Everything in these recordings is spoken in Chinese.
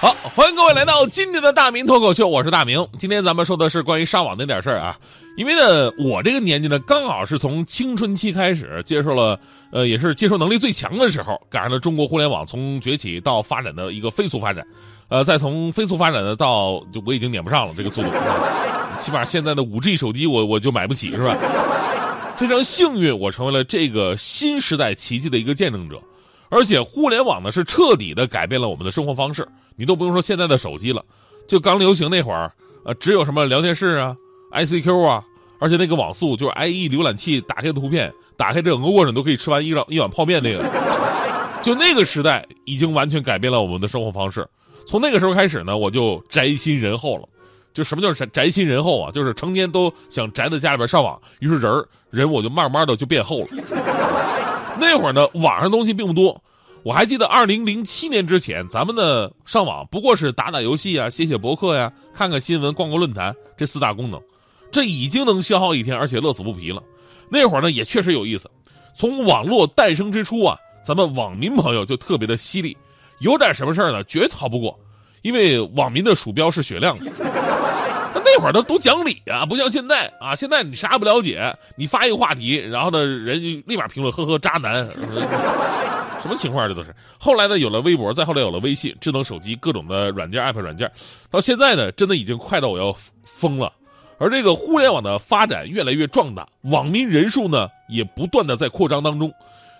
好，欢迎各位来到今天的大明脱口秀，我是大明。今天咱们说的是关于上网那点事儿啊，因为呢，我这个年纪呢，刚好是从青春期开始接受了，呃，也是接受能力最强的时候，赶上了中国互联网从崛起到发展的一个飞速发展，呃，再从飞速发展的到就我已经撵不上了这个速度，起码现在的五 G 手机我我就买不起是吧？非常幸运，我成为了这个新时代奇迹的一个见证者。而且互联网呢是彻底的改变了我们的生活方式，你都不用说现在的手机了，就刚流行那会儿，呃，只有什么聊天室啊、ICQ 啊，而且那个网速就是 IE 浏览器打开的图片，打开整个过程都可以吃完一碗一碗泡面那个，就那个时代已经完全改变了我们的生活方式。从那个时候开始呢，我就宅心仁厚了。就什么叫宅宅心仁厚啊？就是成天都想宅在家里边上网，于是人人我就慢慢的就变厚了。那会儿呢，网上东西并不多。我还记得二零零七年之前，咱们的上网不过是打打游戏啊、写写博客呀、看看新闻、逛逛论坛这四大功能，这已经能消耗一天，而且乐此不疲了。那会儿呢，也确实有意思。从网络诞生之初啊，咱们网民朋友就特别的犀利，有点什么事儿呢，绝逃不过，因为网民的鼠标是雪亮的。那会儿都都讲理啊，不像现在啊！现在你啥也不了解，你发一个话题，然后呢，人立马评论，呵呵，渣男，什么情况这都是。后来呢，有了微博，再后来有了微信，智能手机，各种的软件、app 软件，到现在呢，真的已经快到我要疯了。而这个互联网的发展越来越壮大，网民人数呢也不断的在扩张当中。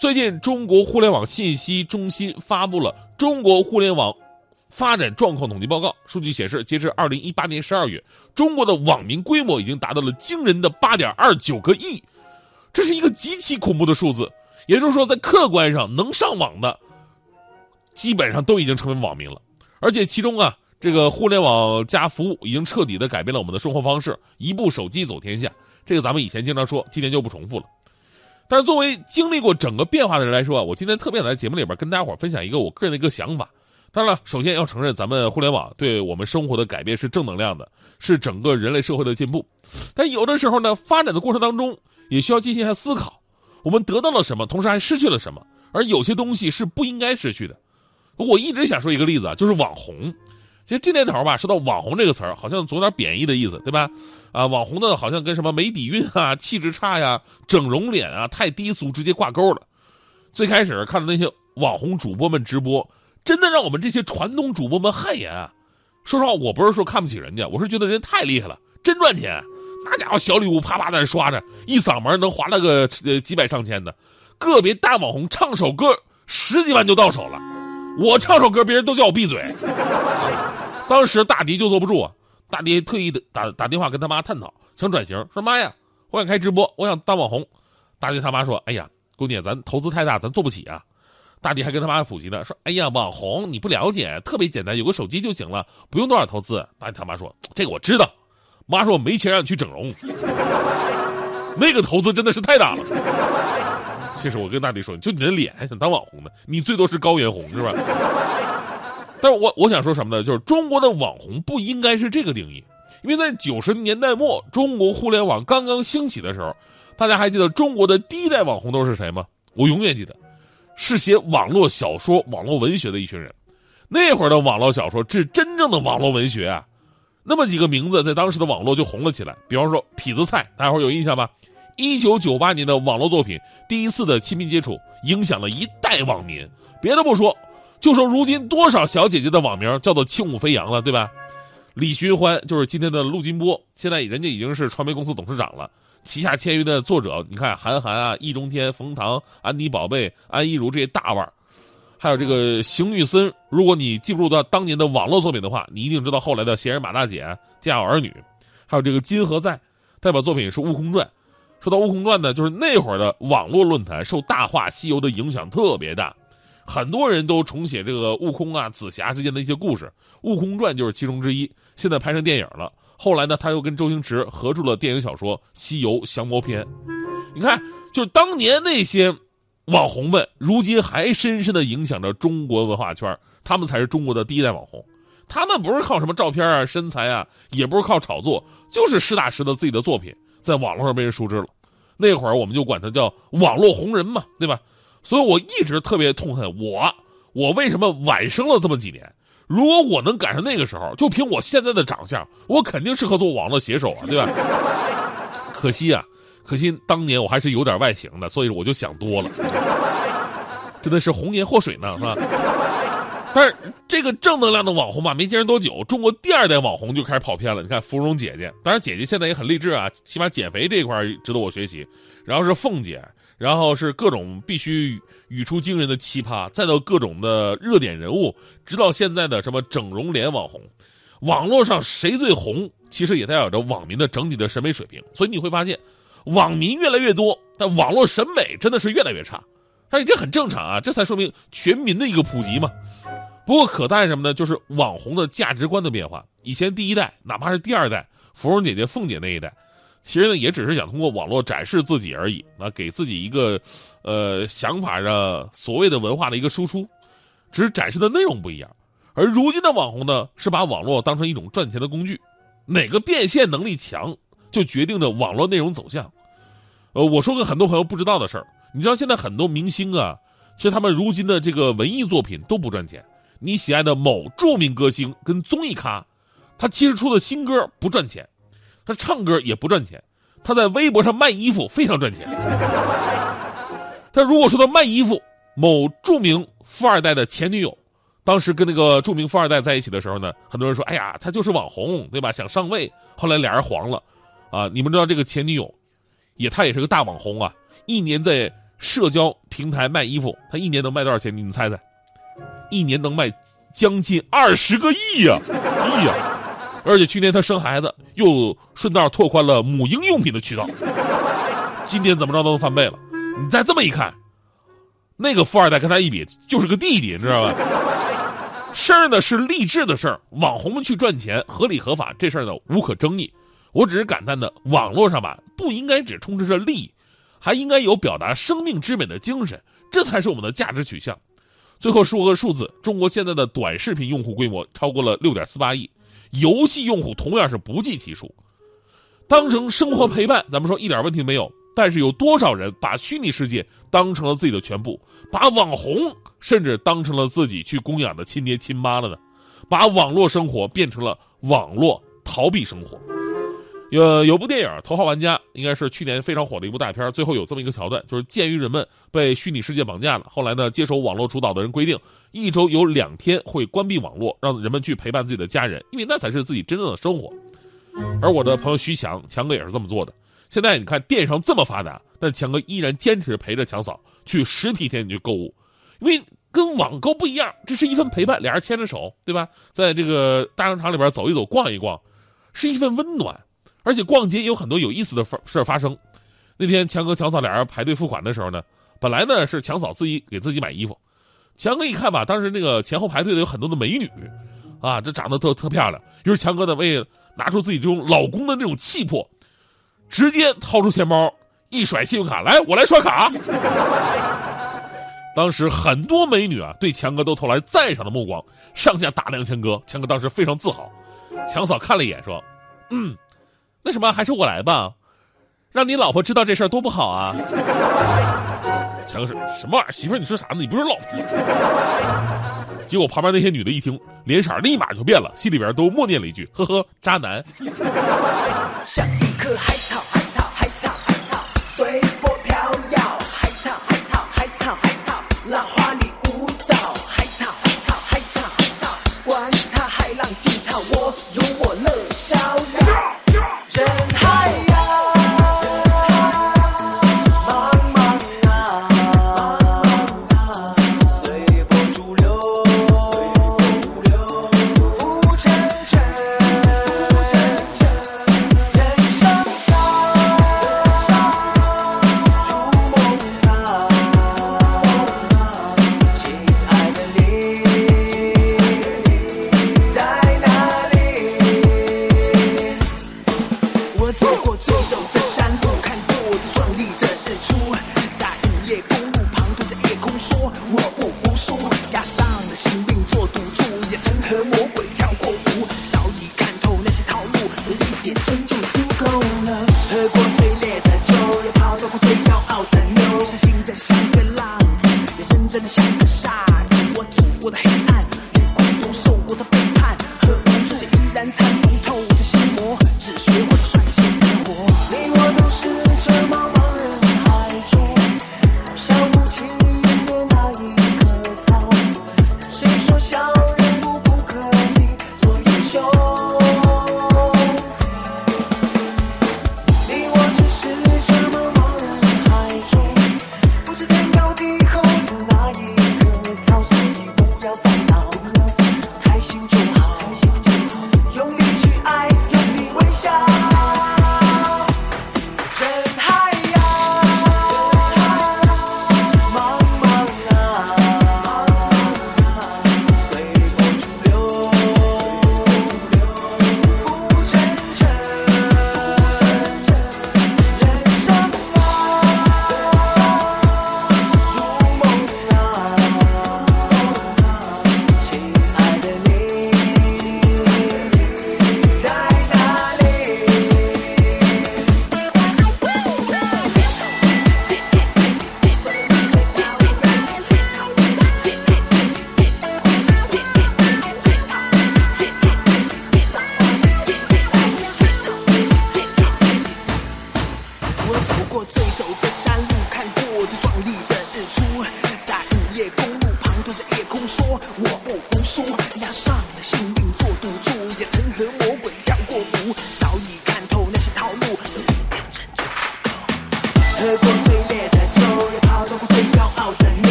最近，中国互联网信息中心发布了《中国互联网》。发展状况统计报告数据显示，截至二零一八年十二月，中国的网民规模已经达到了惊人的八点二九个亿，这是一个极其恐怖的数字。也就是说，在客观上能上网的，基本上都已经成为网民了。而且其中啊，这个互联网加服务已经彻底的改变了我们的生活方式，一部手机走天下。这个咱们以前经常说，今天就不重复了。但是作为经历过整个变化的人来说啊，我今天特别想在节目里边跟大家伙分享一个我个人的一个想法。当然了，首先要承认，咱们互联网对我们生活的改变是正能量的，是整个人类社会的进步。但有的时候呢，发展的过程当中也需要进行一下思考：我们得到了什么，同时还失去了什么？而有些东西是不应该失去的。我一直想说一个例子啊，就是网红。其实这年头吧，说到网红这个词儿，好像总有点贬义的意思，对吧？啊，网红呢，好像跟什么没底蕴啊、气质差呀、整容脸啊、太低俗直接挂钩了。最开始看的那些网红主播们直播。真的让我们这些传统主播们汗颜啊！说实话，我不是说看不起人家，我是觉得人太厉害了，真赚钱。那家伙小礼物啪啪在那刷着，一嗓门能划了个呃几百上千的。个别大网红唱首歌十几万就到手了，我唱首歌别人都叫我闭嘴。当时大迪就坐不住啊，大迪特意的打打电话跟他妈探讨，想转型，说妈呀，我想开直播，我想当网红。大迪他妈说，哎呀，姑娘，咱投资太大，咱做不起啊。大迪还跟他妈普及呢，说：“哎呀，网红你不了解，特别简单，有个手机就行了，不用多少投资。”大迪他妈说：“这个我知道。”妈说：“我没钱让你去整容。”那个投资真的是太大了。其实我跟大弟说：“就你的脸还想当网红呢？你最多是高原红是吧？”但是我我想说什么呢？就是中国的网红不应该是这个定义，因为在九十年代末，中国互联网刚刚兴起的时候，大家还记得中国的第一代网红都是谁吗？我永远记得。是写网络小说、网络文学的一群人，那会儿的网络小说是真正的网络文学啊。那么几个名字在当时的网络就红了起来，比方说痞子蔡，大家伙有印象吧？一九九八年的网络作品《第一次的亲密接触》影响了一代网民。别的不说，就说如今多少小姐姐的网名叫做轻舞飞扬了，对吧？李寻欢就是今天的陆金波，现在人家已经是传媒公司董事长了。旗下签约的作者，你看韩寒啊、易中天、冯唐、安妮宝贝、安怡如这些大腕还有这个邢玉森。如果你记不住他当年的网络作品的话，你一定知道后来的《闲人马大姐》《家有儿女》，还有这个金何在，代表作品是《悟空传》。说到《悟空传》呢，就是那会儿的网络论坛受《大话西游》的影响特别大，很多人都重写这个悟空啊、紫霞之间的一些故事，《悟空传》就是其中之一。现在拍成电影了。后来呢，他又跟周星驰合著了电影小说《西游降魔篇》。你看，就是当年那些网红们，如今还深深的影响着中国文化圈，他们才是中国的第一代网红。他们不是靠什么照片啊、身材啊，也不是靠炒作，就是实打实的自己的作品在网络上被人熟知了。那会儿我们就管他叫网络红人嘛，对吧？所以我一直特别痛恨我，我为什么晚生了这么几年？如果我能赶上那个时候，就凭我现在的长相，我肯定适合做网络写手啊，对吧？可惜啊，可惜当年我还是有点外形的，所以我就想多了，真的是红颜祸水呢，是吧？但是这个正能量的网红吧，没坚持多久，中国第二代网红就开始跑偏了。你看芙蓉姐姐，当然姐姐现在也很励志啊，起码减肥这一块值得我学习。然后是凤姐，然后是各种必须语出惊人的奇葩，再到各种的热点人物，直到现在的什么整容脸网红，网络上谁最红，其实也代表着网民的整体的审美水平。所以你会发现，网民越来越多，但网络审美真的是越来越差。但是这很正常啊，这才说明全民的一个普及嘛。不过可叹什么呢？就是网红的价值观的变化。以前第一代，哪怕是第二代，芙蓉姐姐、凤姐那一代，其实呢也只是想通过网络展示自己而已，啊，给自己一个，呃，想法的所谓的文化的一个输出，只是展示的内容不一样。而如今的网红呢，是把网络当成一种赚钱的工具，哪个变现能力强，就决定着网络内容走向。呃，我说个很多朋友不知道的事儿，你知道现在很多明星啊，其实他们如今的这个文艺作品都不赚钱。你喜爱的某著名歌星跟综艺咖，他其实出的新歌不赚钱，他唱歌也不赚钱，他在微博上卖衣服非常赚钱。他如果说他卖衣服，某著名富二代的前女友，当时跟那个著名富二代在一起的时候呢，很多人说：“哎呀，他就是网红，对吧？想上位。”后来俩人黄了，啊，你们知道这个前女友，也他也是个大网红啊，一年在社交平台卖衣服，他一年能卖多少钱？你们猜猜？一年能卖将近二十个亿呀，亿呀！而且去年他生孩子，又顺道拓宽了母婴用品的渠道。今年怎么着都能翻倍了。你再这么一看，那个富二代跟他一比，就是个弟弟，你知道吧？事儿呢是励志的事儿，网红们去赚钱合理合法，这事儿呢无可争议。我只是感叹的，网络上吧不应该只充斥着利益，还应该有表达生命之美的精神，这才是我们的价值取向。最后说个数字，中国现在的短视频用户规模超过了六点四八亿，游戏用户同样是不计其数。当成生活陪伴，咱们说一点问题没有。但是有多少人把虚拟世界当成了自己的全部，把网红甚至当成了自己去供养的亲爹亲妈了呢？把网络生活变成了网络逃避生活。有有部电影《头号玩家》，应该是去年非常火的一部大片。最后有这么一个桥段，就是鉴于人们被虚拟世界绑架了，后来呢，接手网络主导的人规定，一周有两天会关闭网络，让人们去陪伴自己的家人，因为那才是自己真正的生活。而我的朋友徐强，强哥也是这么做的。现在你看电商这么发达，但强哥依然坚持陪着强嫂去实体店去购物，因为跟网购不一样，这是一份陪伴，俩人牵着手，对吧？在这个大商场里边走一走、逛一逛，是一份温暖。而且逛街有很多有意思的事儿发生。那天强哥强嫂俩人排队付款的时候呢，本来呢是强嫂自己给自己买衣服，强哥一看吧，当时那个前后排队的有很多的美女，啊，这长得特特漂亮。于是强哥呢为拿出自己这种老公的那种气魄，直接掏出钱包一甩信用卡，来我来刷卡。当时很多美女啊对强哥都投来赞赏的目光，上下打量强哥。强哥当时非常自豪。强嫂看了一眼说：“嗯。”那什么，还是我来吧，让你老婆知道这事儿多不好啊！强哥说：“什么玩意儿？媳妇儿，你说啥呢？你不是老婆？”结果旁边那些女的一听，脸色立马就变了，心里边都默念了一句：“呵呵，渣男。”像一棵海草，